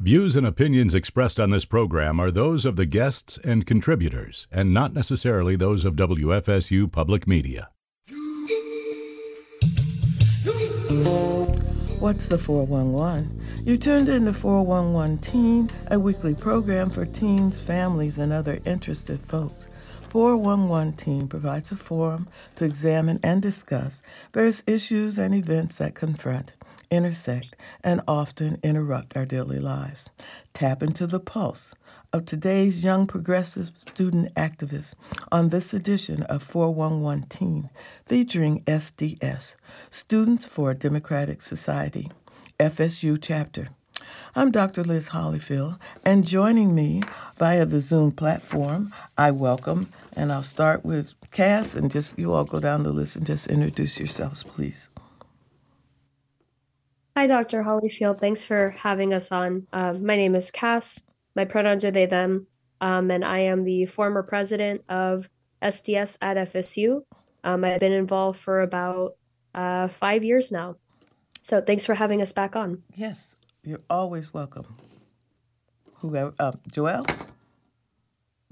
Views and opinions expressed on this program are those of the guests and contributors, and not necessarily those of WFSU Public Media. What's the 411? You tuned in to 411 Teen, a weekly program for teens, families, and other interested folks. 411 Teen provides a forum to examine and discuss various issues and events that confront, intersect, and often interrupt our daily lives. Tap into the pulse of today's young progressive student activists on this edition of 411 Teen, featuring SDS, Students for a Democratic Society, FSU chapter. I'm Dr. Liz Hollyfield, and joining me via the Zoom platform, I welcome, and I'll start with Cass, and just you all go down the list and just introduce yourselves, please. Hi, Dr. Hollyfield. Thanks for having us on. Uh, my name is Cass. My pronouns are they, them, um, and I am the former president of SDS at FSU. Um, I've been involved for about uh, five years now. So thanks for having us back on. Yes, you're always welcome. Whoever, uh, Joel?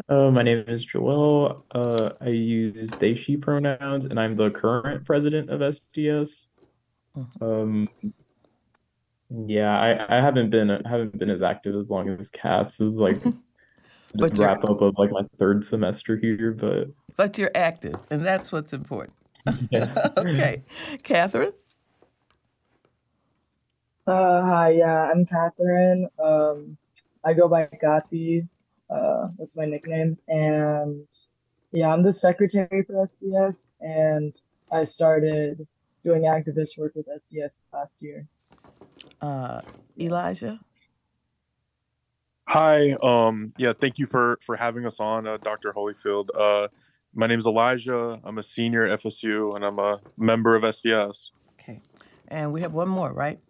Uh, my name is Joel. Uh, I use they, she pronouns, and I'm the current president of SDS. Mhm. Um, yeah, I, I haven't been I haven't been as active as long as Cass is like But just wrap up of like my third semester here, but But you're active, and that's what's important. yeah. okay. Catherine? Uh, hi, yeah, I'm Catherine. Um, I go by Kathy. Uh, that's my nickname. And yeah, I'm the secretary for SDS, and I started doing activist work with SDS last year. Uh, Elijah? Hi. Um, yeah, thank you for for having us on, uh, Dr. Holyfield. Uh, my name is Elijah. I'm a senior at FSU, and I'm a member of SDS. Okay. And we have one more, right?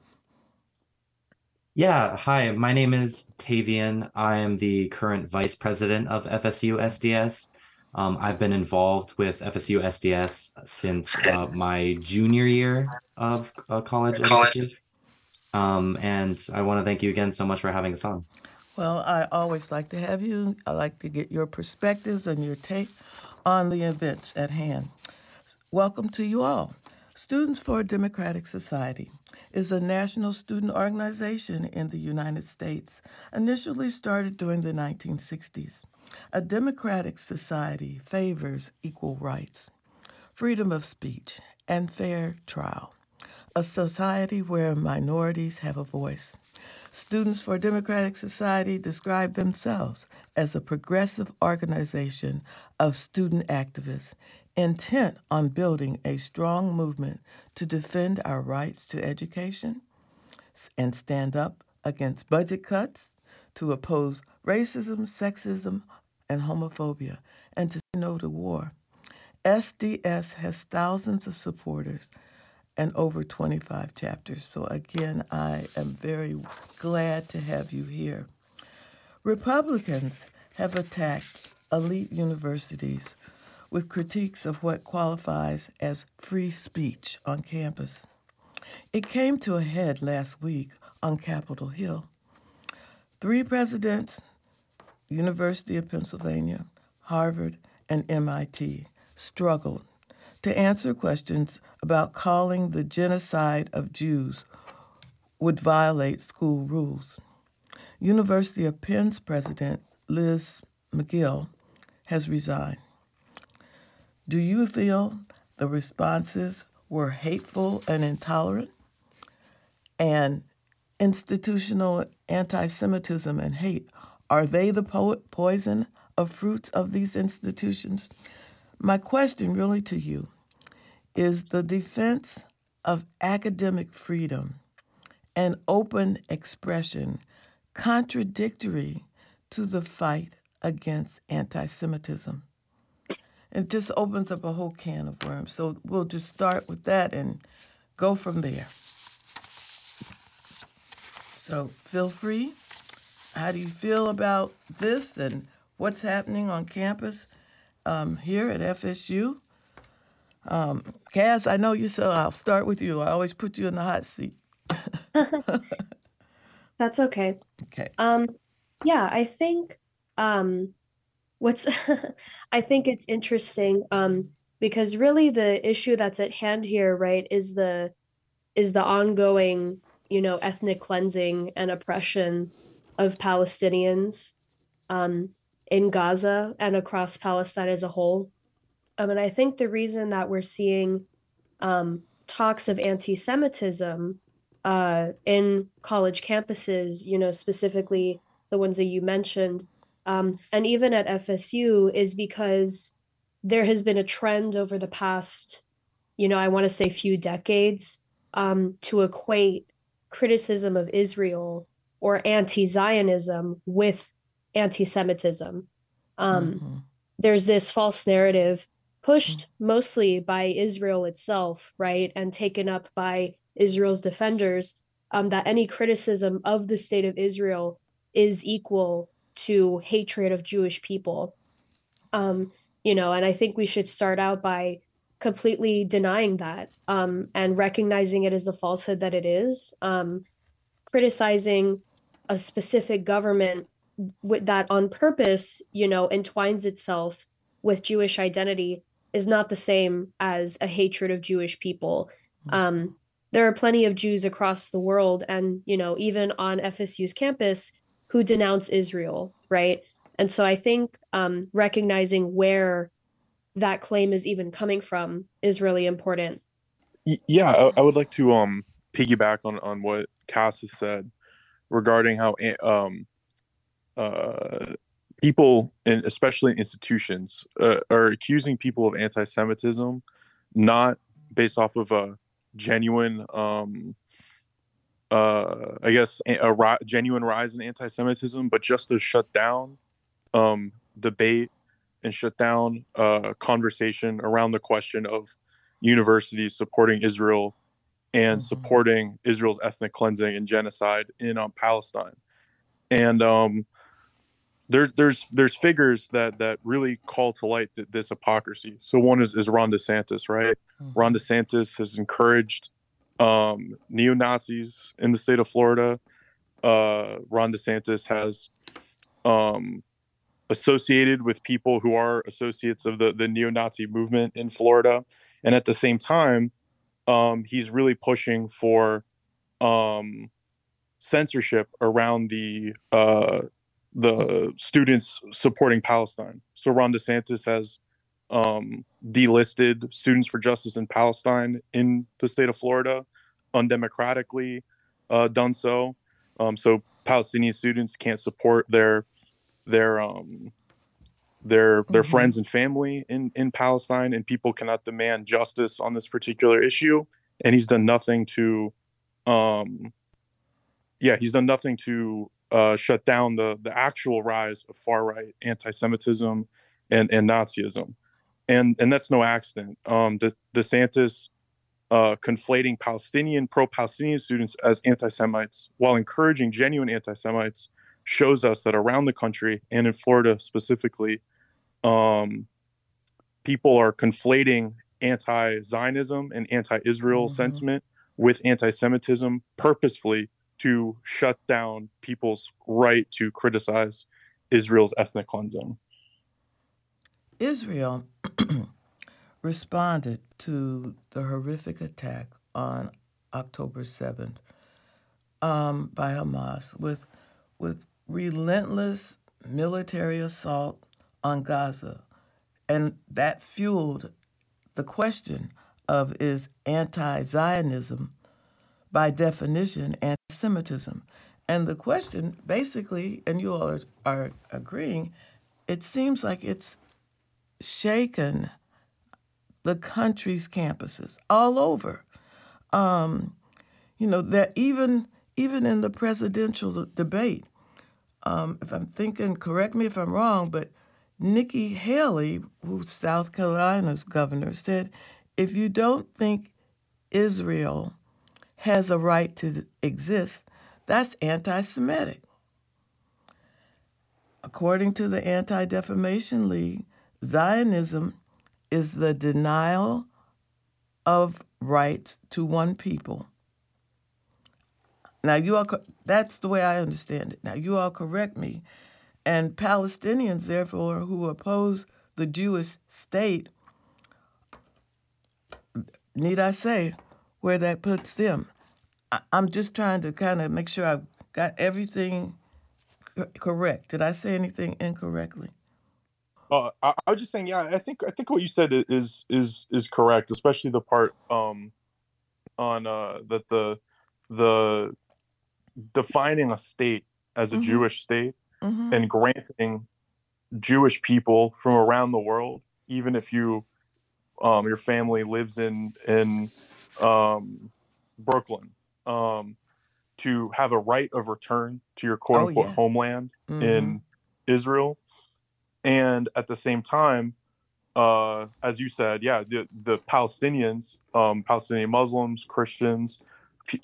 Yeah, hi, my name is Tavian. I am the current vice president of FSU SDS. Um, I've been involved with FSU SDS since uh, my junior year of uh, college at FSU. Um, and I want to thank you again so much for having us on. Well, I always like to have you. I like to get your perspectives and your take on the events at hand. Welcome to you all. Students for a Democratic Society is a national student organization in the United States, initially started during the 1960s. A democratic society favors equal rights, freedom of speech, and fair trial. A society where minorities have a voice. Students for a Democratic Society describe themselves as a progressive organization of student activists intent on building a strong movement to defend our rights to education and stand up against budget cuts, to oppose racism, sexism, and homophobia, and to say no to war. SDS has thousands of supporters and over 25 chapters. So, again, I am very glad to have you here. Republicans have attacked elite universities with critiques of what qualifies as free speech on campus. It came to a head last week on Capitol Hill. Three presidents, University of Pennsylvania, Harvard, and MIT, struggled to answer questions about calling the genocide of Jews would violate school rules. University of Penn's president, Liz Magill, has resigned. Do you feel the responses were hateful and intolerant? And institutional anti Semitism and hate, are they the po- poison of fruits of these institutions? My question, really, to you is the defense of academic freedom and open expression contradictory to the fight against anti Semitism? It just opens up a whole can of worms. So we'll just start with that and go from there. So feel free. How do you feel about this and what's happening on campus um, here at FSU? Um, Cass, I know you, so I'll start with you. I always put you in the hot seat. That's okay. Okay. Um, yeah, I think um, what's I think it's interesting um, because really the issue that's at hand here, right, is the is the ongoing, you know, ethnic cleansing and oppression of Palestinians um, in Gaza and across Palestine as a whole. Um, and I think the reason that we're seeing um, talks of anti-Semitism uh, in college campuses, you know, specifically the ones that you mentioned, um, and even at FSU, is because there has been a trend over the past, you know, I want to say few decades, um, to equate criticism of Israel or anti-Zionism with anti-Semitism. Um, Mhm. There's this false narrative pushed mostly by Israel itself, right, and taken up by Israel's defenders, um, that any criticism of the state of Israel is equal to hatred of Jewish people. Um, you know, and I think we should start out by completely denying that um, and recognizing it as the falsehood that it is. Um, criticizing a specific government with that on purpose, you know, entwines itself with Jewish identity is not the same as a hatred of Jewish people. Um, there are plenty of Jews across the world and, you know, even on FSU's campus who denounce Israel, right? And so I think um, recognizing where that claim is even coming from is really important. Yeah, I, I would like to um piggyback on on what Cass has said regarding how um uh people and especially institutions uh, are accusing people of anti-Semitism not based off of a genuine um uh I guess a, ri- genuine rise in anti-Semitism, but just to shut down um debate and shut down uh conversation around the question of universities supporting Israel and Mhm. supporting Israel's ethnic cleansing and genocide in um, Palestine. And um, there's there's there's figures that that really call to light th- this hypocrisy. So one is is Ron DeSantis, right? Ron DeSantis has encouraged um, neo Nazis in the state of Florida. Uh, Ron DeSantis has um, associated with people who are associates of the the neo Nazi movement in Florida, and at the same time, um, he's really pushing for um, censorship around the uh, the students supporting Palestine. So Ron DeSantis has um, delisted Students for Justice in Palestine in the state of Florida, undemocratically uh, done so. Um, so Palestinian students can't support their their um, their their Mhm. friends and family in in Palestine, and people cannot demand justice on this particular issue. And he's done nothing to, um, yeah, he's done nothing to uh, shut down the the actual rise of far right anti-Semitism and and Nazism, and and that's no accident. Um, De- DeSantis uh, conflating Palestinian pro-Palestinian students as anti-Semites while encouraging genuine anti-Semites shows us that around the country and in Florida specifically, um, people are conflating anti-Zionism and anti-Israel Mhm. sentiment with anti-Semitism purposefully to shut down people's right to criticize Israel's ethnic cleansing. Israel responded to the horrific attack on October 7th um, by Hamas with, with relentless military assault on Gaza. And that fueled the question of is anti Zionism, by definition, anti Semitism? And the question basically, and you all are, are agreeing, it seems like it's shaken the country's campuses all over. Um, you know that even even in the presidential debate, um, if I'm thinking, correct me if I'm wrong, but Nikki Haley, who's South Carolina's governor, said, if you don't think Israel has a right to exist, that's anti-Semitic. According to the Anti Defamation League, Zionism is the denial of rights to one people. Now you all—that's the way I understand it. Now you all correct me. And Palestinians, therefore, who oppose the Jewish state, need I say where that puts them? I, I'm just trying to kind of make sure I've got everything co- correct. Did I say anything incorrectly? Uh, I, I was just saying, yeah, I think I think what you said is is is correct, especially the part um on uh that the the defining a state as a Mhm. Jewish state Mm-hmm. and granting Jewish people from around the world, even if you um your family lives in in um Brooklyn, um to have a right of return to your quote Oh, unquote yeah. homeland Mhm. in Israel, and at the same time, uh, as you said, yeah, the, the Palestinians, um, Palestinian Muslims, Christians,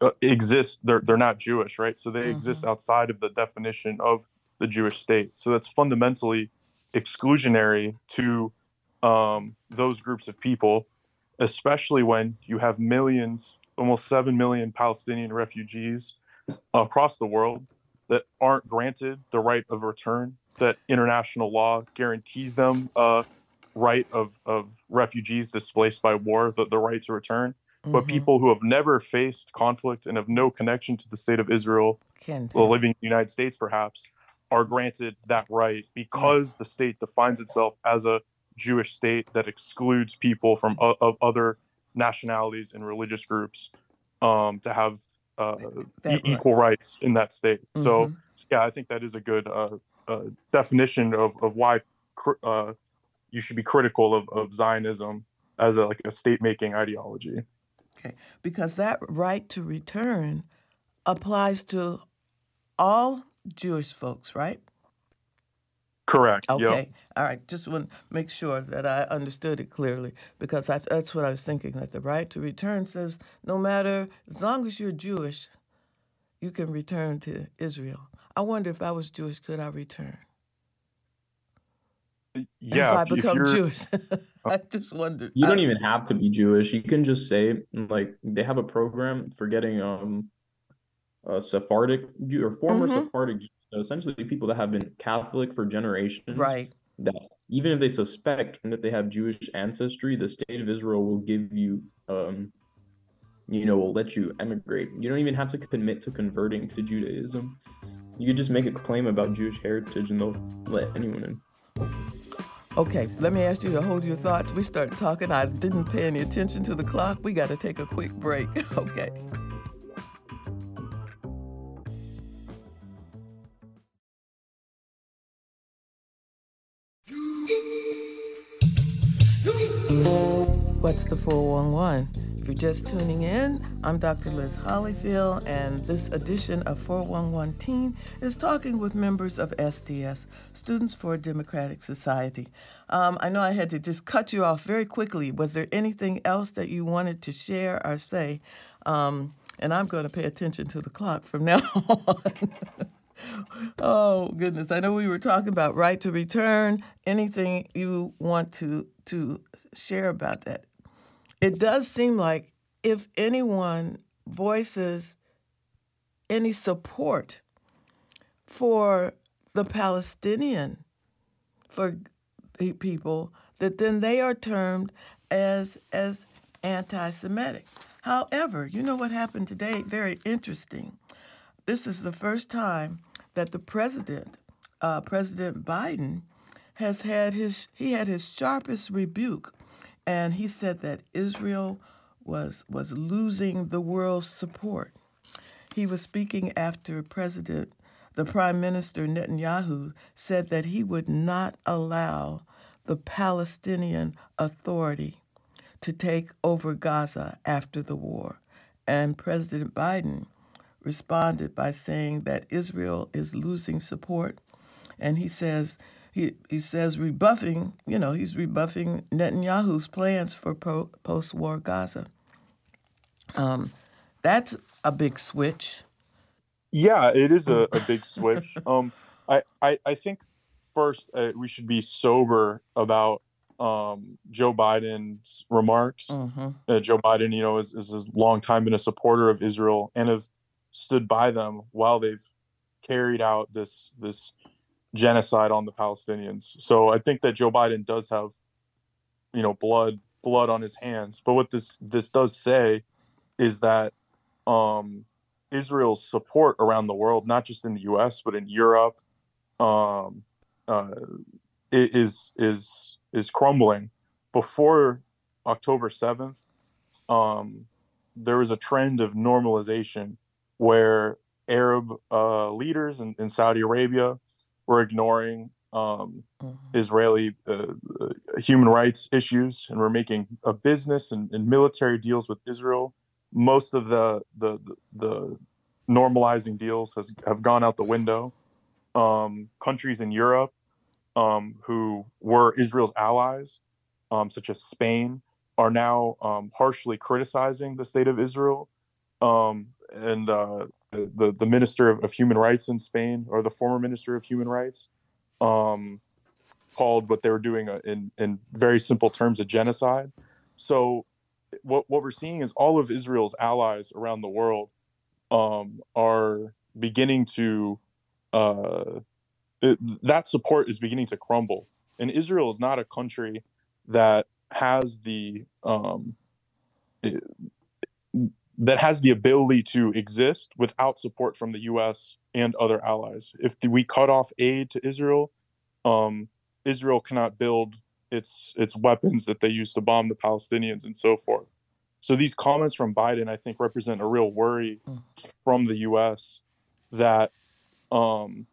uh, exist. They're they're not Jewish, right? So they exist outside of the definition of the Jewish state. So that's fundamentally exclusionary to um, those groups of people, especially when you have millions, almost seven million Palestinian refugees across the world that aren't granted the right of return that international law guarantees them uh, right of, of refugees displaced by war the, the right to return. But Mhm. people who have never faced conflict and have no connection to the state of israel living in the united states perhaps are granted that right because the state defines itself as a jewish state that excludes people from o- of other nationalities and religious groups um, to have uh, e- equal rights in that state so Mhm. yeah, I think that is a good uh, uh, definition of, of why cr- uh, you should be critical of, of Zionism as a, like a state making ideology. Okay, because that right to return applies to all Jewish folks, right? Correct. Okay, Yep. all right. Just want to make sure that I understood it clearly because I, that's what I was thinking. That the right to return says no matter as long as you're Jewish, you can return to Israel. I wonder if I was Jewish, could I return? Yeah. if I if- if become you're- Jewish, I just wondered. You don't even have to be Jewish. You can just say like they have a program for getting um a Sephardic Jew or former Mhm. Sephardic Jews, so essentially people that have been Catholic for generations. right. That even if they suspect and that they have Jewish ancestry, the state of Israel will give you um you know, will let you emigrate. You don't even have to commit to converting to Judaism. You could just make a claim about Jewish heritage and they'll let anyone in. Okay, let me ask you to hold your thoughts. We started talking. I didn't pay any attention to the clock. We got to take a quick break. Okay. The 411? If you're just tuning in, I'm Dr. Liz Hollyfield, and this edition of 411 Teen is talking with members of SDS, Students for a Democratic Society. Um, I know I had to just cut you off very quickly. Was there anything else that you wanted to share or say? Um, and I'm going to pay attention to the clock from now on. oh goodness! I know we were talking about right to return. Anything you want to to share about that? It does seem like if anyone voices any support for the Palestinian for people, that then they are termed as as anti-Semitic. However, you know what happened today? Very interesting. This is the first time that the president, uh, President Biden, has had his he had his sharpest rebuke, and he said that Israel was was losing the world's support. He was speaking after President, the Prime Minister Netanyahu said that he would not allow the Palestinian Authority to take over Gaza after the war. And President Biden responded by saying that Israel is losing support. And he says, he, he says rebuffing, you know, he's rebuffing Netanyahu's plans for po- post war Gaza. Um, that's a big switch. Yeah, it is a, a big switch. um, I, I, I think first uh, we should be sober about um, Joe Biden's remarks. Mm-hmm. Uh, Joe Biden, you know, is, is has long time been a supporter of Israel and of stood by them while they've carried out this this genocide on the Palestinians. So I think that Joe Biden does have, you know, blood blood on his hands. But what this this does say is that um, Israel's support around the world, not just in the U.S. but in Europe, um, uh, is is is crumbling. Before October seventh, um, there was a trend of normalization where Arab uh, leaders in, in, Saudi Arabia were ignoring um, mm-hmm. Israeli uh, uh, human rights issues and we're making a business and, and, military deals with Israel. Most of the the, the, the normalizing deals has have gone out the window. Um, countries in Europe um, who were Israel's allies, um, such as Spain, are now um, harshly criticizing the state of Israel. Um, and uh, the the minister of, of, human rights in Spain, or the former minister of human rights, um, called what they were doing a, in in very simple terms a genocide. So, what what we're seeing is all of Israel's allies around the world um, are beginning to uh, it, that support is beginning to crumble. And Israel is not a country that has the um, it, that has the ability to exist without support from the U.S. and other allies. If we cut off aid to Israel, um, Israel cannot build its its weapons that they use to bomb the Palestinians and so forth. So these comments from Biden, I think, represent a real worry from the U.S. that um,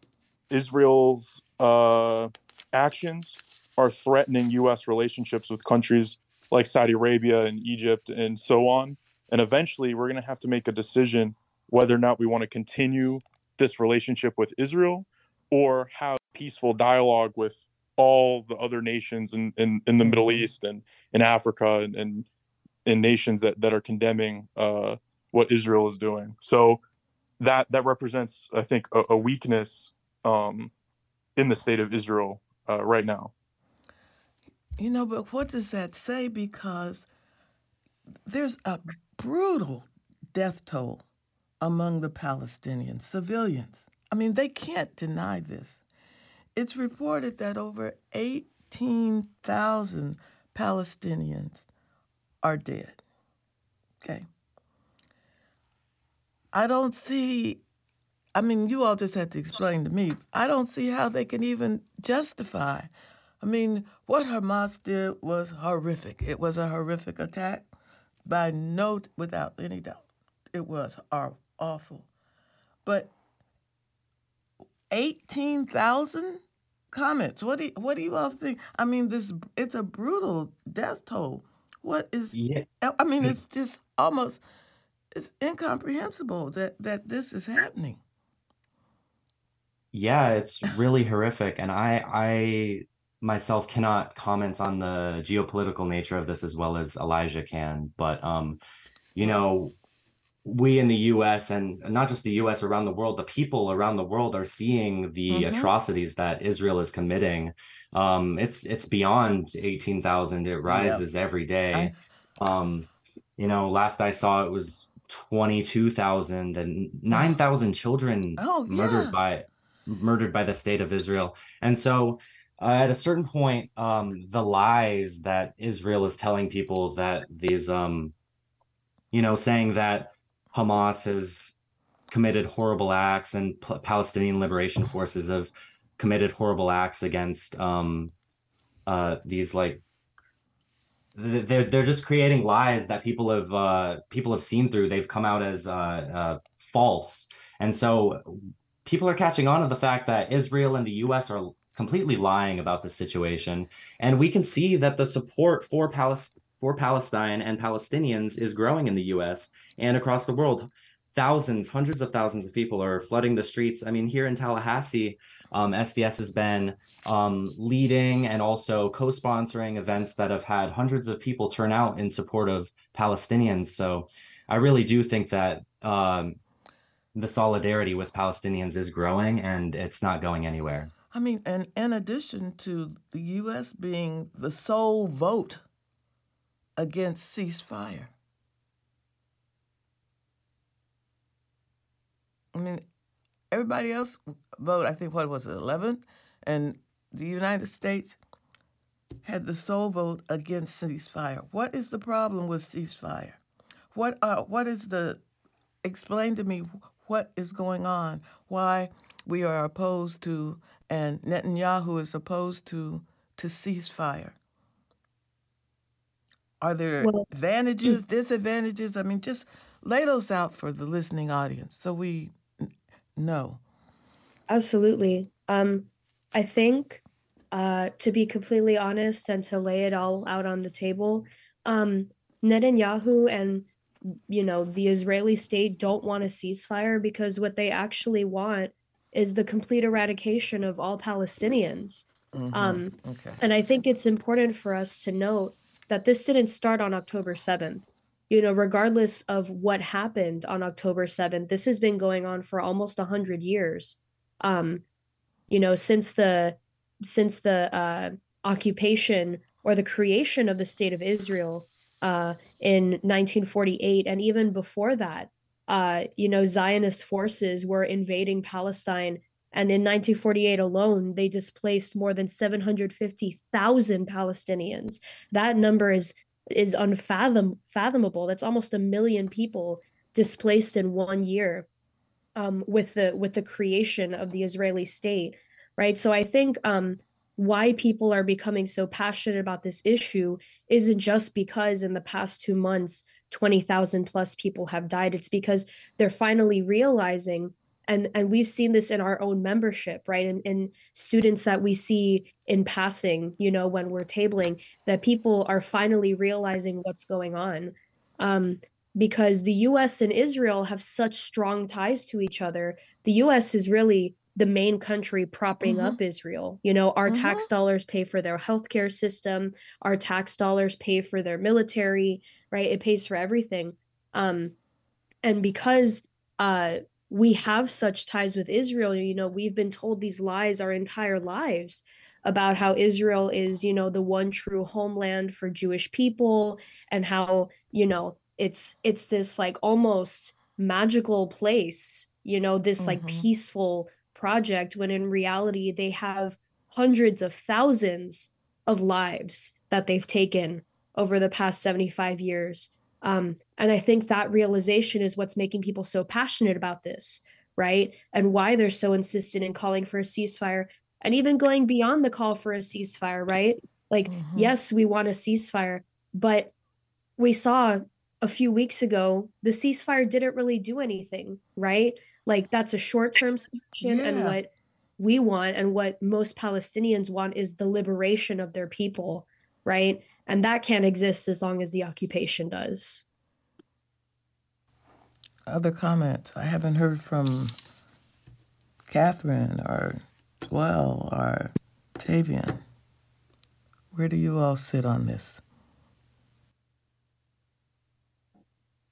Israel's uh, actions are threatening U.S. relationships with countries like Saudi Arabia and Egypt and so on. And eventually, we're going to have to make a decision whether or not we want to continue this relationship with Israel or have peaceful dialogue with all the other nations in, in, in the Middle mm-hmm. East and in Africa and, and in nations that, that are condemning uh, what Israel is doing. So that that represents, I think, a, a weakness um, in the state of Israel uh, right now. You know, but what does that say? Because there's a brutal death toll among the Palestinian civilians. I mean, they can't deny this. It's reported that over 18,000 Palestinians are dead. Okay. I don't see I mean, you all just had to explain to me. I don't see how they can even justify. I mean, what Hamas did was horrific. It was a horrific attack, by no, without any doubt. It was awful. But 18,000 comments. What do you, what do you all think? I mean, this it's a brutal death toll. What is? Yeah. I mean, it's just almost it's incomprehensible that that this is happening. Yeah, it's really horrific. And I I myself cannot comment on the geopolitical nature of this as well as Elijah can, but um, you know, we in the US and not just the US around the world, the people around the world are seeing the mm-hmm. atrocities that Israel is committing. Um, it's it's beyond 18,000. It rises yep. every day. I... Um, you know, last I saw it was 22,000 and 9,000 children oh, yeah. murdered by murdered by the state of Israel. And so uh, at a certain point, um, the lies that Israel is telling people that these, um, you know, saying that Hamas has committed horrible acts and P- Palestinian liberation forces have committed horrible acts against um, uh, these like they're they're just creating lies that people have uh, people have seen through. They've come out as uh, uh, false, and so people are catching on to the fact that Israel and the U.S. are completely lying about the situation, and we can see that the support for Palestine for Palestine and Palestinians is growing in the U.S. and across the world. Thousands, hundreds of thousands of people are flooding the streets. I mean, here in Tallahassee, um, SDS has been um, leading and also co-sponsoring events that have had hundreds of people turn out in support of Palestinians. So I really do think that um, the solidarity with Palestinians is growing and it's not going anywhere. I mean, and in addition to the U.S. being the sole vote against ceasefire. I mean, everybody else voted, I think, what was it, 11? And the United States had the sole vote against ceasefire. What is the problem with ceasefire? What uh, what is the explain to me what is going on? Why we are opposed to and Netanyahu is opposed to to ceasefire? Are there Well, advantages, disadvantages? I mean, just lay those out for the listening audience so we know. Absolutely. Um, I think, uh, to be completely honest and to lay it all out on the table, um, Netanyahu and you know the Israeli state don't want a ceasefire because what they actually want is the complete eradication of all Palestinians. hmm Um, Okay. and I think it's important for us to note that this didn't start on October 7th. You know, regardless of what happened on October 7th, this has been going on for almost 100 years. Um, you know, since the since the uh, occupation or the creation of the state of Israel uh, in 1948, and even before that, uh, you know, Zionist forces were invading Palestine and in 1948 alone, they displaced more than 750,000 Palestinians. That number is is unfathom fathomable. That's almost a million people displaced in one year um, with the with the creation of the Israeli state, right? So I think um, why people are becoming so passionate about this issue isn't just because in the past two months 20,000 plus people have died. It's because they're finally realizing and and we've seen this in our own membership right? And in students that we see in passing you know when we're tabling that people are finally realizing what's going on. Um, because the us and israel have such strong ties to each other. The us is really the main country propping Mhm. up israel you know our tax dollars pay for their healthcare system our tax dollars pay for their military right it pays for everything um, and because uh, we have such ties with Israel. You know, we've been told these lies our entire lives about how Israel is, you know, the one true homeland for Jewish people and how, you know, it's it's this like almost magical place, you know, this like Mhm. peaceful project when in reality they have hundreds of thousands of lives that they've taken over the past 75 years. Um, and I think that realization is what's making people so passionate about this, right? And why they're so insistent in calling for a ceasefire and even going beyond the call for a ceasefire, right? Like, Mhm. yes, we want a ceasefire, but we saw a few weeks ago the ceasefire didn't really do anything, right? Like, that's a short term solution. And what we want and what most Palestinians want is the liberation of their people, right? And that can't exist as long as the occupation does. Other comments? I haven't heard from Catherine or Joel or Tavian. Where do you all sit on this?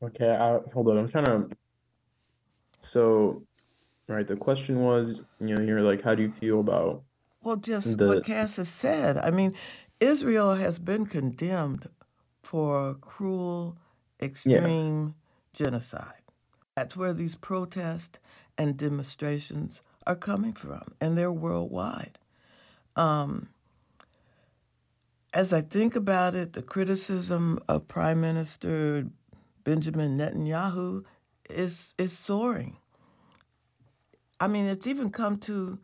Okay, I, hold on. I'm trying to. So, right, the question was, you know, you're like, how do you feel about Well, just the what Cass has said. I mean, Israel has been condemned for cruel, yeah, extreme genocide. That's where these protests and demonstrations are coming from, and they're worldwide. Um, as I think about it, the criticism of Prime Minister Benjamin Netanyahu is is soaring. I mean, it's even come to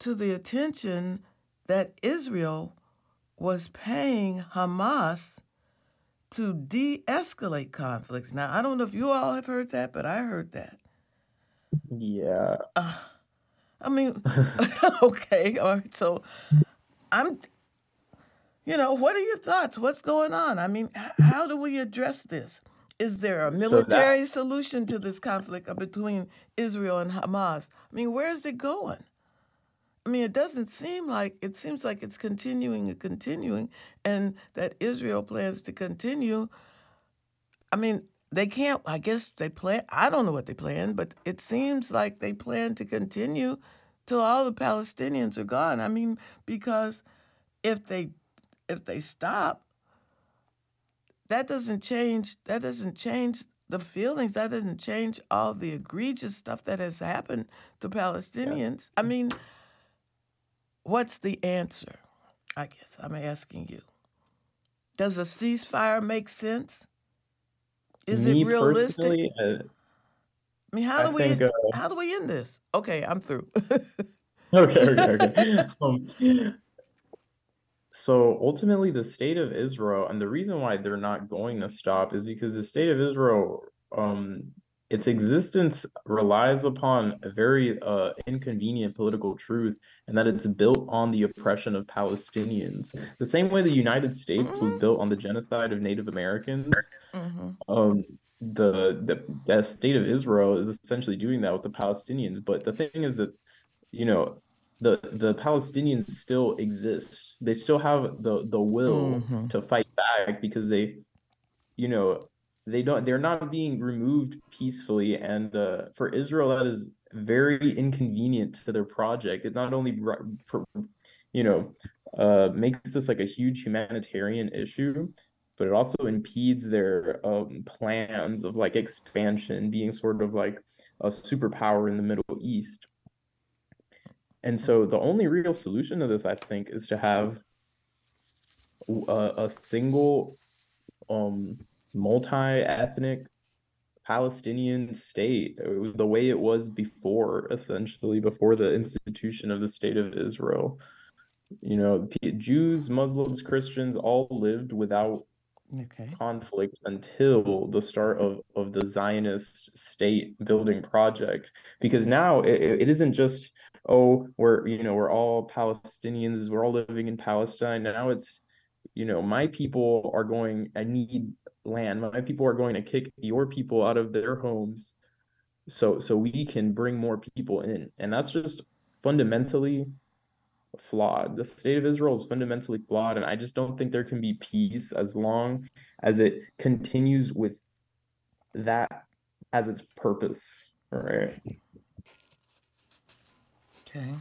to the attention that Israel was paying Hamas to de-escalate conflicts. Now, I don't know if you all have heard that, but I heard that. yeah. Uh, I mean, okay, all right. So, I'm, you know, what are your thoughts? What's going on? I mean, how do we address this? Is there a So that military solution to this conflict uh, between Israel and Hamas? I mean, where is it going? I mean, it doesn't seem like it seems like it's continuing and continuing, and that Israel plans to continue. I mean, they can't. I guess they plan. I don't know what they plan, but it seems like they plan to continue till all the Palestinians are gone. I mean, because if they if they stop, that doesn't change. That doesn't change the feelings. That doesn't change all the egregious stuff that has happened to Palestinians. I mean, what's the answer? I guess I'm asking you. Does a ceasefire make sense? Is Me it realistic? uh, I mean, how I do we think, uh, how do we end this? Okay, I'm through. Okay, okay, okay. Um, so ultimately, the state of Israel, and the reason why they're not going to stop is because the state of Israel, um, its existence relies upon a very uh, inconvenient political truth, and that it's built on the oppression of Palestinians. The same way the United States was built on the genocide of Native Americans, Mhm. um, the, the the state of Israel is essentially doing that with the Palestinians. But the thing is that you know the the Palestinians still exist. They still have the the will Mhm. to fight back because they, you know, they don't they're not being removed peacefully. And uh, for Israel, that is very inconvenient to their project. It not only you know uh, makes this like a huge humanitarian issue, but it also impedes their um, plans of like expansion, being sort of like a superpower in the Middle East. And so the only real solution to this, I think, is to have a single um multi-ethnic Palestinian state, uh, the way it was before, essentially, before the institution of the state of Israel. You know, Jews, Muslims, Christians all lived without Okay. conflict until the start of, of the Zionist state building project. Because now it, it isn't just, oh, we're, you know, we're all Palestinians, we're all living in Palestine. Now it's, you know, my people are going, I need land. My people are going to kick your people out of their homes so so we can bring more people in. And that's just fundamentally flawed. The state of Israel is fundamentally flawed, and I just don't think there can be peace as long as it continues with that as its purpose. All right. Okay.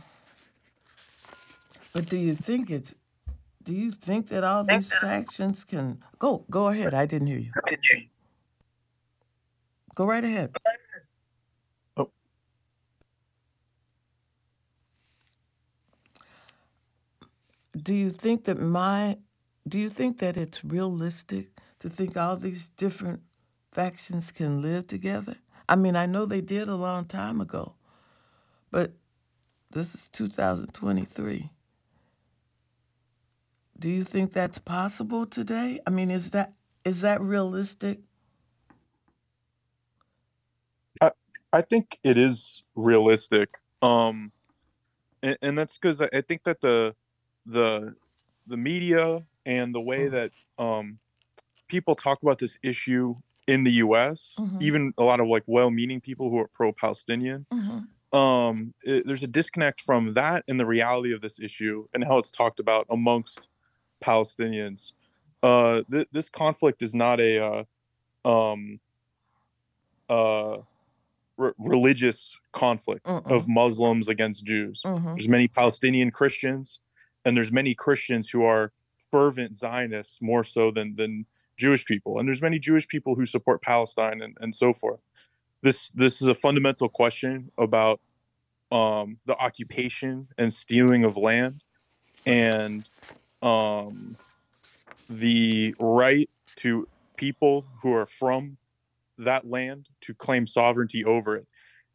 But do you think it's do you think that all these factions can go go ahead, I didn't hear you. Go right ahead. Oh. Do you think that my do you think that it's realistic to think all these different factions can live together? I mean, I know they did a long time ago, but this is 2023. Do you think that's possible today? I mean, is that is that realistic? I I think it is realistic. Um, and, and that's because I I think that the the the media and the way Mm. that um people talk about this issue in the U.S., Mhm. even a lot of like well-meaning people who are pro-Palestinian, Mm-hmm. Um, it- there's a disconnect from that and the reality of this issue and how it's talked about amongst Palestinians. Uh, th- this conflict is not a uh, um, uh, re- religious conflict of Muslims against Jews. Mm-hmm. There's many Palestinian Christians, and there's many Christians who are fervent Zionists more so than than Jewish people, and there's many Jewish people who support Palestine and, and so forth. This this is a fundamental question about um, the occupation and stealing of land, and um, the right to people who are from that land to claim sovereignty over it.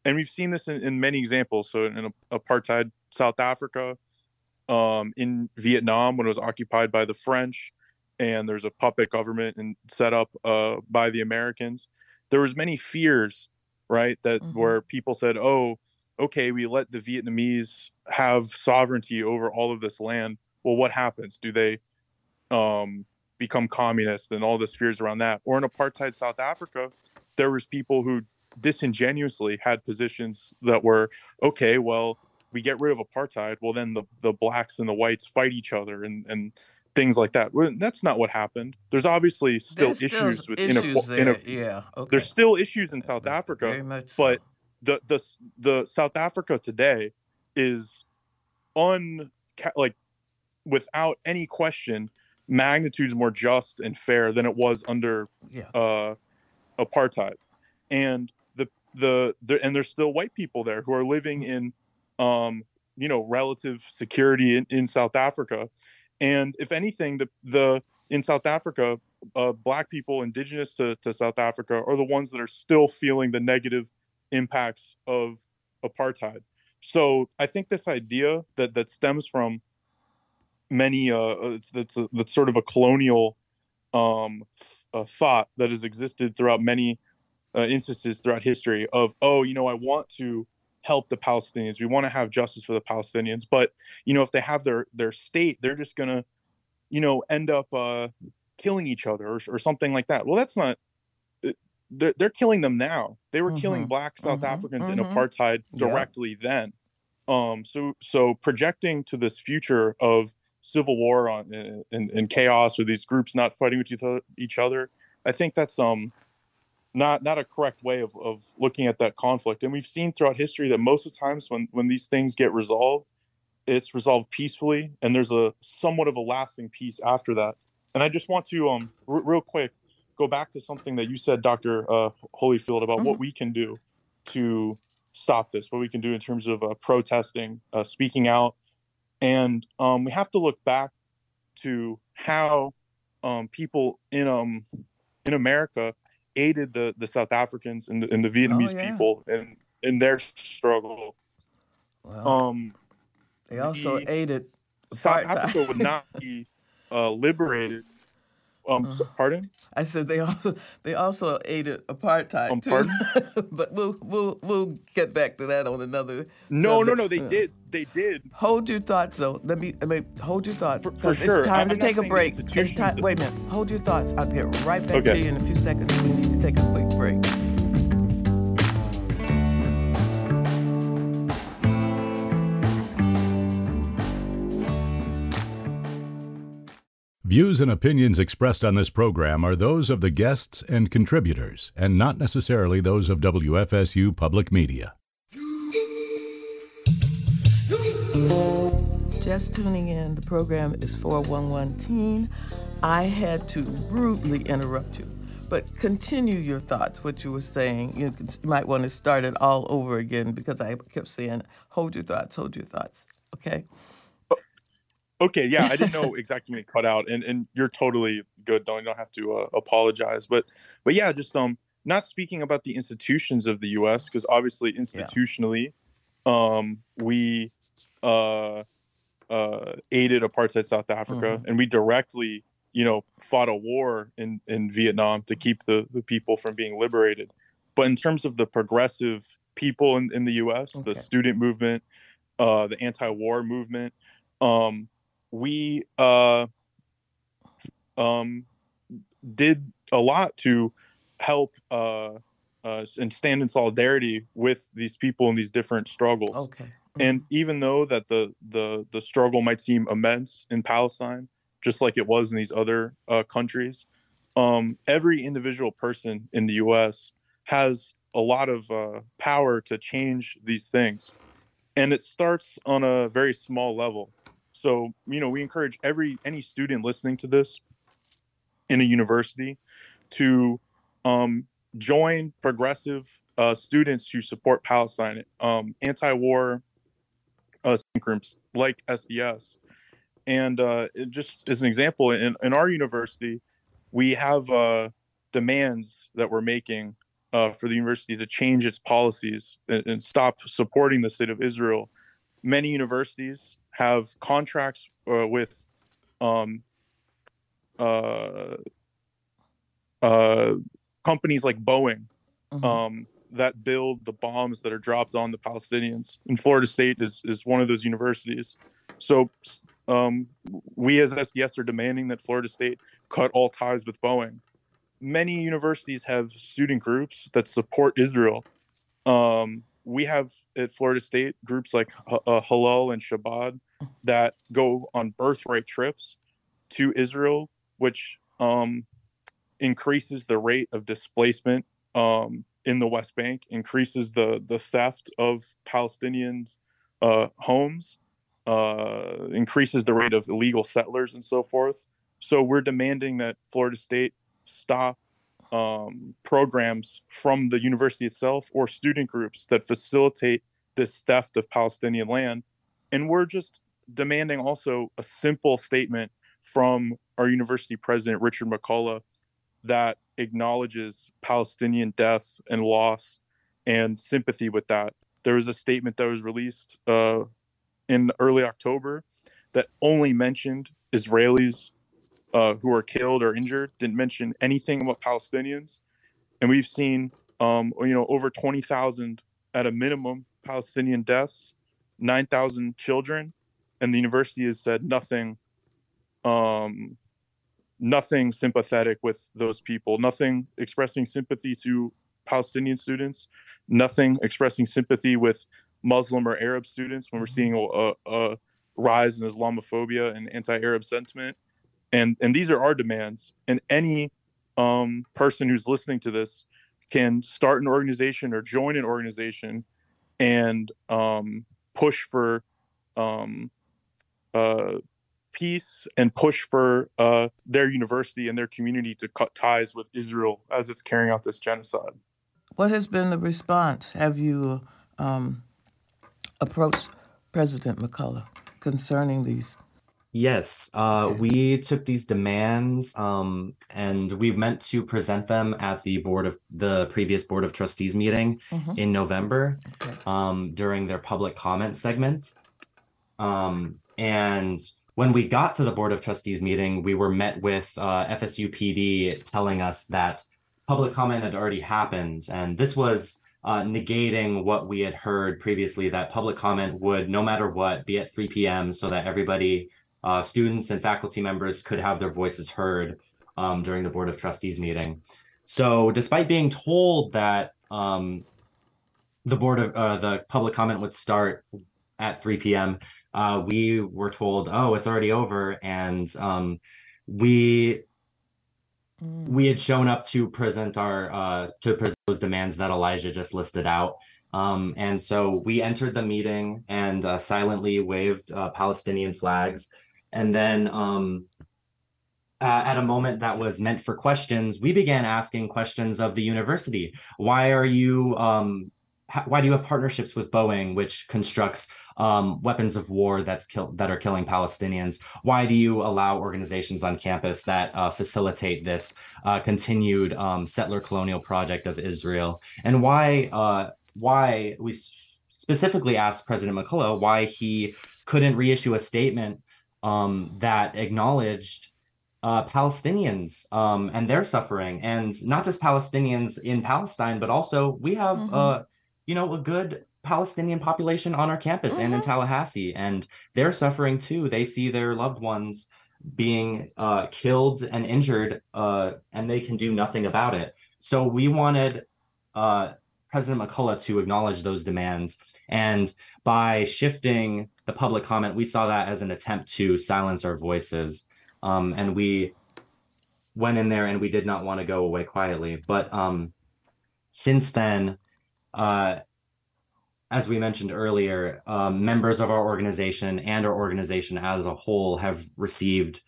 And we've seen this in, in many examples. So in apartheid South Africa, um, in Vietnam when it was occupied by the French, and there's a puppet government and set up uh, by the Americans. There was many fears, right, that Mhm. where people said, "Oh, okay, we let the Vietnamese have sovereignty over all of this land. Well, what happens? Do they um, become communist and all this fears around that?" Or in apartheid South Africa, there was people who disingenuously had positions that were okay well we get rid of apartheid well then the, the blacks and the whites fight each other and, and things like that well, that's not what happened there's obviously still There's issues still with issues inequa- there. ine- yeah. Okay. there's still issues in south africa much but the the the south africa today is un like without any question magnitudes more just and fair than it was under yeah. uh apartheid, and the, the the and there's still white people there who are living in, um, you know, relative security in, in South Africa, and if anything, the the in South Africa, uh, black people indigenous to, to South Africa are the ones that are still feeling the negative impacts of apartheid. So I think this idea that that stems from many uh that's that's sort of a colonial um thought that has existed throughout many uh, instances throughout history of oh you know I want to help the Palestinians we want to have justice for the Palestinians but you know if they have their their state they're just gonna you know end up uh killing each other or, or something like that well that's not they're, they're killing them now they were mm-hmm. killing black south mm-hmm. africans mm-hmm. in apartheid directly then um so so projecting to this future of civil war on and, chaos or these groups not fighting with each other i think that's um not not a correct way of, of looking at that conflict. And we've seen throughout history that most of the times when when these things get resolved it's resolved peacefully and there's a somewhat of a lasting peace after that. And i just want to um r- real quick go back to something that you said dr uh, Hollyfield about mm-hmm. what we can do to stop this what we can do in terms of uh, protesting uh, speaking out. And um, we have to look back to how um, people in um in America aided the the South Africans and the, and the Vietnamese oh, yeah. people in in their struggle. Well, um, they also the, aided South Africa would not be uh, liberated um, uh, pardon? I said they also they also aided apartheid um, too. but we'll we'll we'll get back to that on another. No, subject. no, no. They uh, did. They did. Hold your thoughts, though. Let me let me hold your thoughts. For, for sure. It's time I'm to take a break. It's time. Wait a minute. Hold your thoughts. I'll get right back okay. to you in a few seconds. We need to take a quick break. Views and opinions expressed on this program are those of the guests and contributors, and not necessarily those of WFSU Public Media. Just tuning in, the program is 411 Teen. I had to rudely interrupt you, but continue your thoughts, what you were saying. You, you might want to start it all over again because I kept saying, hold your thoughts, hold your thoughts. Okay? Okay, yeah, I didn't know exactly when it cut out, and and you're totally good. Don't you don't have to uh, apologize, but but yeah, just um, not speaking about the institutions of the U.S. because obviously institutionally, yeah. um, we uh, uh, aided apartheid South Africa, mm-hmm. and we directly, you know, fought a war in in Vietnam to keep the the people from being liberated. But in terms of the progressive people in, in the U.S., okay. the student movement, uh, the anti-war movement, um, we uh, um, did a lot to help uh, uh, and stand in solidarity with these people in these different struggles. Okay. Mm-hmm. And even though that the the the struggle might seem immense in Palestine, just like it was in these other uh, countries, um, every individual person in the U.S. has a lot of uh, power to change these things, and it starts on a very small level. So, you know, we encourage every any student listening to this in a university to um, join progressive uh, students who support Palestine, um, anti-war uh, groups like SDS. And uh, just as an example, in, in our university, we have uh, demands that we're making uh, for the university to change its policies and, and, stop supporting the state of Israel. Many universities have contracts uh, with um, uh, uh, companies like Boeing mm-hmm. um, that build the bombs that are dropped on the Palestinians. And Florida State is, is one of those universities. So um, we as SDS are demanding that Florida State cut all ties with Boeing. Many universities have student groups that support Israel. Um, we have at Florida State groups like uh, Hillel and Chabad that go on birthright trips to Israel, which um, increases the rate of displacement um, in the West Bank, increases the the theft of Palestinians' uh, homes, uh, increases the rate of illegal settlers and so forth. So we're demanding that Florida State stop um, programs from the university itself or student groups that facilitate this theft of Palestinian land. And we're just demanding also a simple statement from our university president, Richard McCullough, that acknowledges Palestinian death and loss and sympathy with that. There was a statement that was released uh, in early October that only mentioned Israelis uh, who are killed or injured, didn't mention anything about Palestinians. And we've seen, um, you know, over 20,000 at a minimum Palestinian deaths, 9,000 children, and the university has said nothing, um, nothing sympathetic with those people, nothing expressing sympathy to Palestinian students, nothing expressing sympathy with Muslim or Arab students when we're seeing a, a rise in Islamophobia and anti-Arab sentiment, and and these are our demands. And any um, person who's listening to this can start an organization or join an organization and um, push for um, uh, peace and push for uh, their university and their community to cut ties with Israel as it's carrying out this genocide. What has been the response? Have you um, approached President McCullough concerning these? Yes, uh, we took these demands um, and we meant to present them at the board of the previous board of trustees meeting Mhm. in November Okay. um, during their public comment segment. Um, and when we got to the board of trustees meeting, we were met with uh, FSU PD telling us that public comment had already happened, and this was uh, negating what we had heard previously that public comment would, no matter what, be at 3 p.m. so that everybody, uh, students and faculty members, could have their voices heard um, during the board of trustees meeting. So, despite being told that um, the board of uh, the public comment would start at 3 p.m. Uh, we were told, oh, it's already over, and um, we Mm. we had shown up to present our uh, to present those demands that Elijah just listed out. Um, and so we entered the meeting and uh, silently waved uh, Palestinian flags, and then um, uh, at a moment that was meant for questions, we began asking questions of the university. Why are you? Um, why do you have partnerships with Boeing, which constructs um, weapons of war that's kill- that are killing Palestinians? Why do you allow organizations on campus that uh, facilitate this uh, continued um, settler colonial project of Israel? And why uh, why we specifically asked President McCullough why he couldn't reissue a statement um, that acknowledged uh, Palestinians um, and their suffering, and not just Palestinians in Palestine, but also we have, Mhm. uh, you know, a good Palestinian population on our campus and in Mhm. Tallahassee, and they're suffering too. They see their loved ones being uh, killed and injured, uh, and they can do nothing about it. So we wanted uh, President McCullough to acknowledge those demands, and by shifting the public comment, we saw that as an attempt to silence our voices um, and we went in there and we did not want to go away quietly. But um, since then, uh, as we mentioned earlier, um, members of our organization and our organization as a whole have received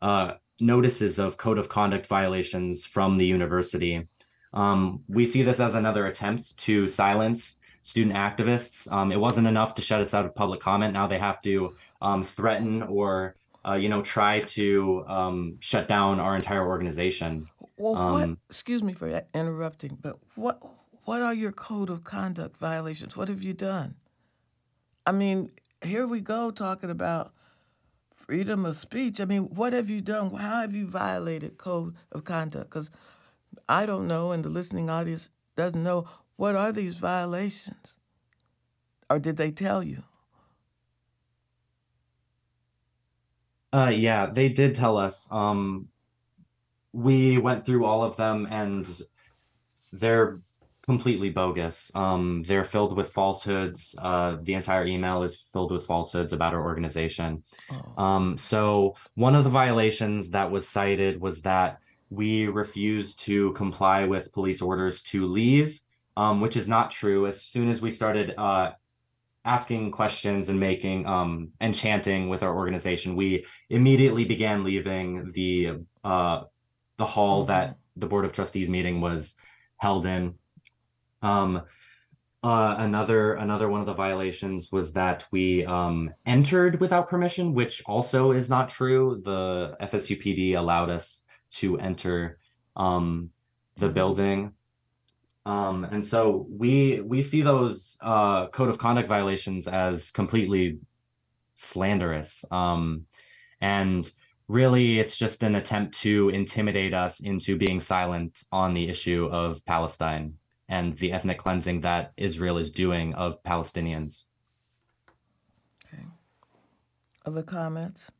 uh, notices of code of conduct violations from the university. Um, we see this as another attempt to silence student activists. Um, it wasn't enough to shut us out of public comment. Now they have to um, threaten or uh, you know, try to um, shut down our entire organization. Well, what? Um, Excuse me for interrupting, but what? What are your code of conduct violations? What have you done? I mean, here we go talking about freedom of speech. I mean, what have you done? How have you violated code of conduct? Because I don't know, and the listening audience doesn't know. What are these violations? Or did they tell you? Uh, yeah, they did tell us. Um, we went through all of them, and they're completely bogus. Um, they're filled with falsehoods. Uh, the entire email is filled with falsehoods about our organization. Oh. Um, so one of the violations that was cited was that we refused to comply with police orders to leave, um, which is not true. As soon as we started uh, asking questions and making um, and chanting with our organization, we immediately began leaving the uh, the hall that the board of trustees meeting was held in. Um, uh, another another one of the violations was that we um, entered without permission, which also is not true. The FSUPD allowed us to enter um, the building. Um, and so we we see those uh, code of conduct violations as completely slanderous. Um, and really, it's just an attempt to intimidate us into being silent on the issue of Palestine and the ethnic cleansing that Israel is doing of Palestinians. Okay. Other comments?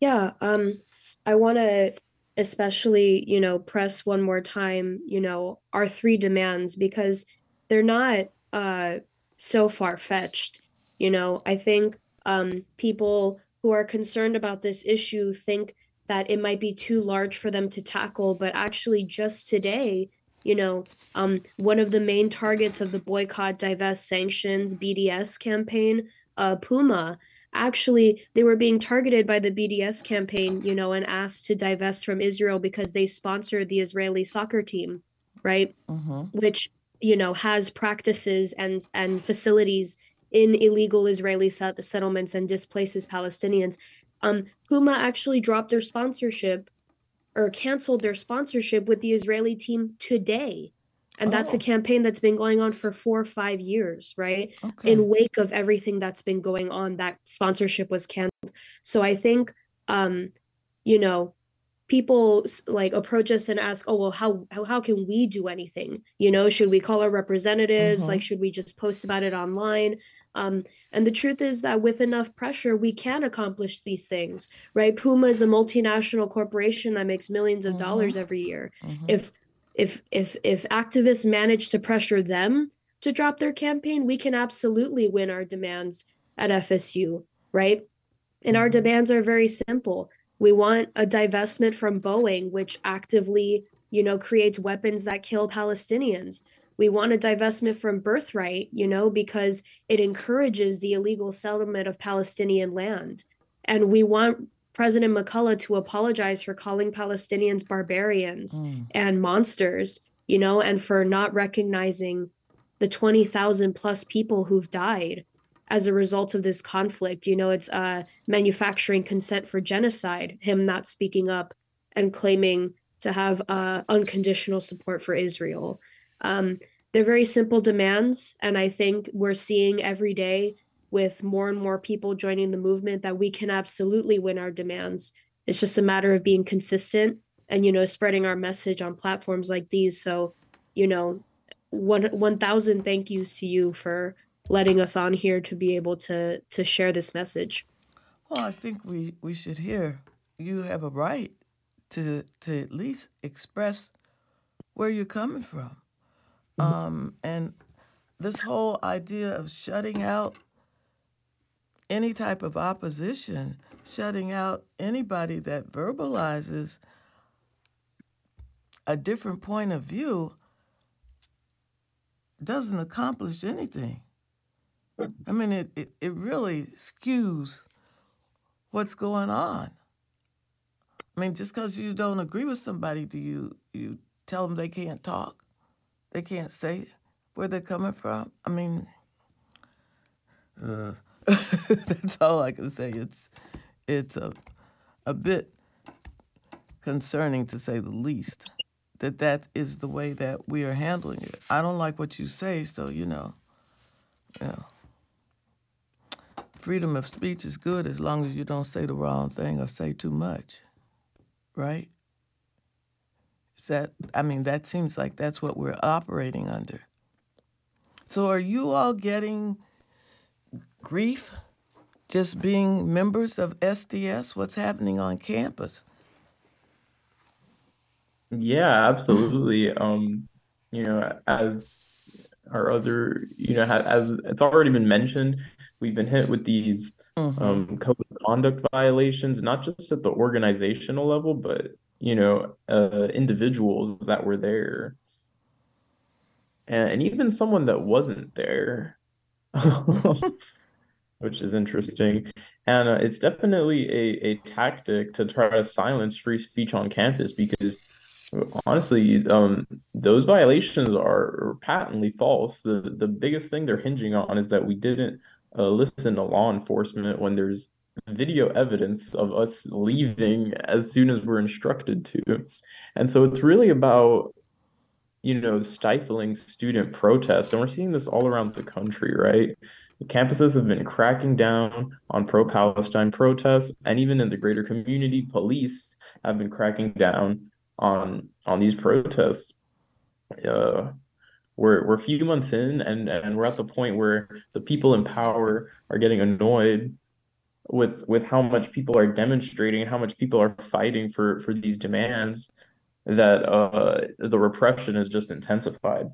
Yeah, um, I want to especially, you know, press one more time, you know, our three demands because they're not uh so far-fetched. You know, I think um people who are concerned about this issue think that it might be too large for them to tackle, but actually just today, you know, um one of the main targets of the boycott, divest, sanctions, BDS campaign, uh Puma actually they were being targeted by the BDS campaign, you know, and asked to divest from Israel because they sponsored the Israeli soccer team, right? Mm-hmm. Which, you know, has practices and and facilities in illegal Israeli set- settlements and displaces Palestinians. Um, Puma actually dropped their sponsorship or canceled their sponsorship with the Israeli team today. And that's a Oh. campaign that's been going on for four or five years, right? Okay. in wake of everything that's been going on that sponsorship was canceled so i think um you know people like approach us and ask oh well how how, how can we do anything you know should we call our representatives Mhm. like should we just post about it online um and the truth is that with enough pressure we can accomplish these things right? Puma is a multinational corporation that makes millions of dollars every year. Mhm. if if if if activists manage to pressure them to drop their campaign we can absolutely win our demands at fsu right? And our Mhm. demands are very simple. We want a divestment from boeing which actively you know creates weapons that kill palestinians we want a divestment from birthright you know because it encourages the illegal settlement of palestinian land and we want president mccullough to apologize for calling palestinians barbarians Mm. and monsters, you know, and for not recognizing the 20,000 plus people who've died as a result of this conflict. You know, it's uh, manufacturing consent for genocide, him not speaking up and claiming to have uh, unconditional support for Israel. Um, they're very simple demands. And I think we're seeing every day with more and more people joining the movement that we can absolutely win our demands. It's just a matter of being consistent and you know spreading our message on platforms like these so you know one 1000 thank yous to you for letting us on here to be able to to share this message Well, I think we, we should hear you have a right to to at least express where you're coming from. Um, and this whole idea of shutting out any type of opposition, shutting out anybody that verbalizes a different point of view doesn't accomplish anything. I mean, it, it, it really skews what's going on. I mean, just because you don't agree with somebody, do you you tell them they can't talk, they can't say where they're coming from? I mean, uh, that's all I can say. It's it's a a bit concerning to say the least that that is the way that we are handling it. I don't like what you say, so you know, yeah. Freedom of speech is good as long as you don't say the wrong thing or say too much, right? That? I mean, that seems like that's what we're operating under. So, are you all getting grief just being members of SDS? What's happening on campus? Yeah, absolutely. Um, you know, as our other, you know, as it's already been mentioned, we've been hit with these Mhm. um, code of conduct violations, not just at the organizational level, but you know, uh, individuals that were there, and, and even someone that wasn't there. which is interesting. And uh, it's definitely a, a tactic to try to silence free speech on campus because honestly, um, those violations are patently false. The the biggest thing they're hinging on is that we didn't uh, listen to law enforcement when there's video evidence of us leaving as soon as we're instructed to. And so it's really about you know, stifling student protests. And we're seeing this all around the country, right? Campuses have been cracking down on pro Palestine protests, and even in the greater community, police have been cracking down on on these protests. Uh, we're we're a few months in, and and we're at the point where the people in power are getting annoyed with with how much people are demonstrating and how much people are fighting for for these demands that uh, the repression is just intensified.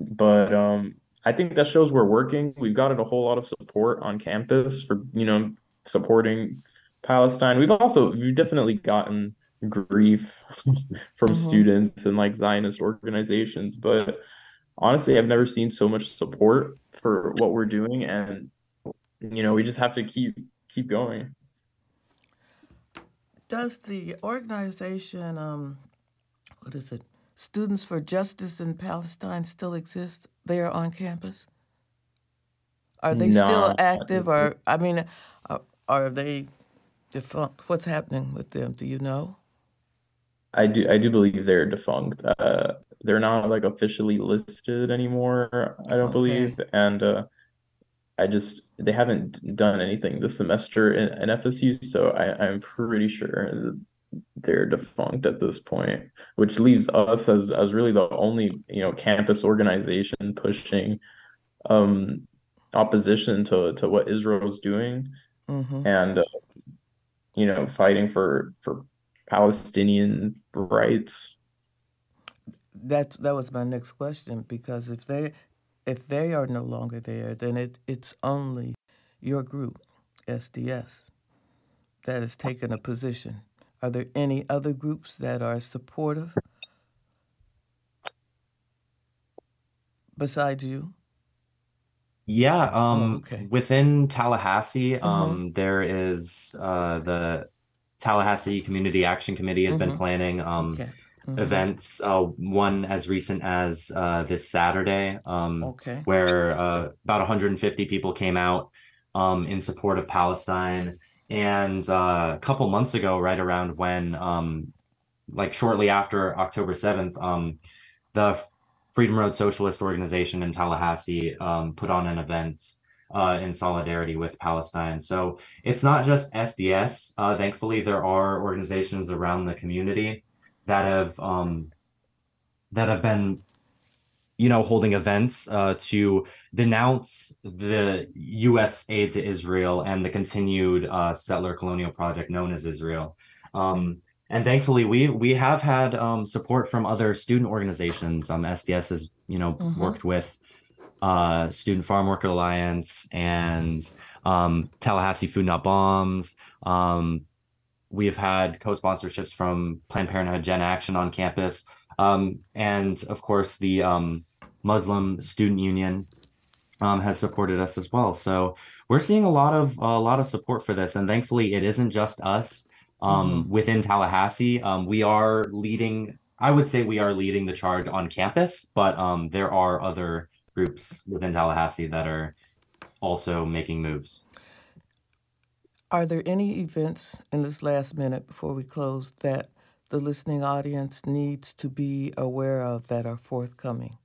But um, I think that shows we're working. We've gotten a whole lot of support on campus for you know supporting Palestine. We've also we've definitely gotten grief from mm-hmm. students and like Zionist organizations, but honestly, I've never seen so much support for what we're doing, and you know we just have to keep keep going. Does the organization, um, what is it, Students for Justice in Palestine still exist there on campus? Are they no, still active, or I mean, are, are they defunct? What's happening with them? Do you know? I do. I do believe they're defunct. Uh, they're not like officially listed anymore. I don't okay. believe, and uh, I just they haven't done anything this semester in, in FSU, so I, I'm pretty sure they're defunct at this point, which leaves us as as really the only you know campus organization pushing um opposition to to what Israel's doing, mm-hmm. and uh, you know fighting for for Palestinian rights. That that was my next question because if they if they are no longer there, then it, it's only your group, SDS, that has taken a position. Are there any other groups that are supportive besides you? Yeah, um, oh, okay. within Tallahassee, mm-hmm. um, there is uh, the Tallahassee Community Action Committee has mm-hmm. been planning um, okay mm-hmm. events. Uh, one as recent as uh, this Saturday, um, okay. where uh, about 150 people came out um, in support of Palestine. And uh, a couple months ago, right around when, um, like shortly after October 7th, um, the Freedom Road Socialist Organization in Tallahassee um, put on an event uh, in solidarity with Palestine. So it's not just SDS. Uh, thankfully, there are organizations around the community that have um, that have been you know holding events uh, to denounce the U.S. aid to Israel and the continued uh, settler colonial project known as Israel. Um, and thankfully, we we have had um, support from other student organizations. Um, SDS has you know mm-hmm. worked with uh, Student Farm Worker Alliance and um, Tallahassee Food Not Bombs. Um, We've had co-sponsorships from Planned Parenthood Gen Action on campus, um, and of course the um, Muslim Student Union um, has supported us as well. So we're seeing a lot of a lot of support for this, and thankfully it isn't just us um, mm. within Tallahassee. Um, we are leading. I would say we are leading the charge on campus, but um, there are other groups within Tallahassee that are also making moves. Are there any events in this last minute before we close that the listening audience needs to be aware of that are forthcoming?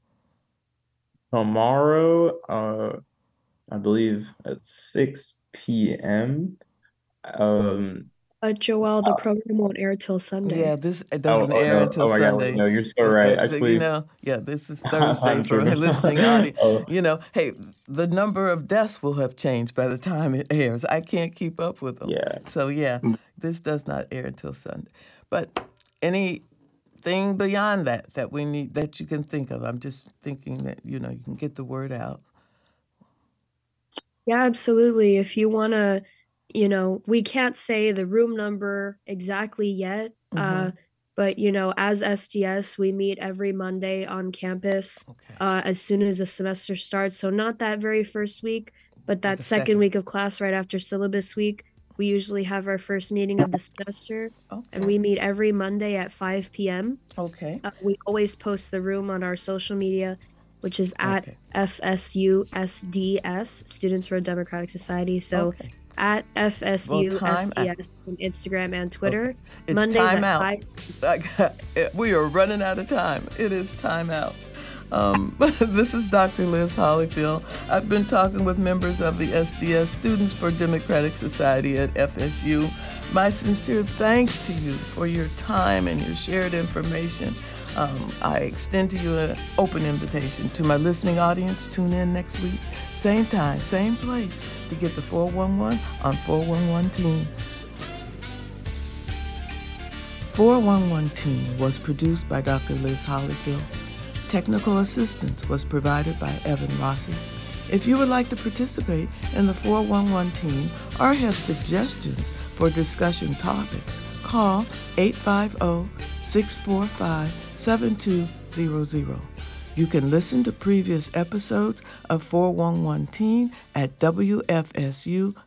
Tomorrow, uh, I believe at 6 p.m. Um, but Joel, the uh, program won't air till Sunday. Yeah, this it doesn't oh, oh, air no. until oh Sunday. God, no, you're so right. Actually, you know, yeah, this is Thursday for a listening audience. oh. You know, hey, the number of deaths will have changed by the time it airs. I can't keep up with them. Yeah. So yeah, mm. this does not air until Sunday. But anything beyond that that we need that you can think of? I'm just thinking that you know you can get the word out. Yeah, absolutely. If you want to you know, we can't say the room number exactly yet. Mm-hmm. Uh, but you know, as SDS, we meet every Monday on campus okay. uh, as soon as the semester starts. So not that very first week, But that second, second. week of class, right after syllabus week, we usually have our first meeting of the semester, and we meet every Monday at 5 p.m. Okay. Uh, we always post the room on our social media, which is at Okay. FSUSDS, Students for a Democratic Society. So Okay. At FSUSDS time- I- on Instagram and Twitter. It's Mondays time at out. 5 we are running out of time. It is time out. Um, this is Dr. Liz Hollyfield. I've been talking with members of the SDS Students for Democratic Society at FSU. My sincere thanks to you for your time and your shared information. Um, I extend to you an open invitation to my listening audience. Tune in next week, same time, same place, to get the 411 on 411 Teen. 411 Teen was produced by Dr. Liz Hollyfield. Technical assistance was provided by Evan Rossi. If you would like to participate in the 411 Teen or have suggestions for discussion topics, call 850 645 7200. You can listen to previous episodes of 411 Teen at WFSU.org.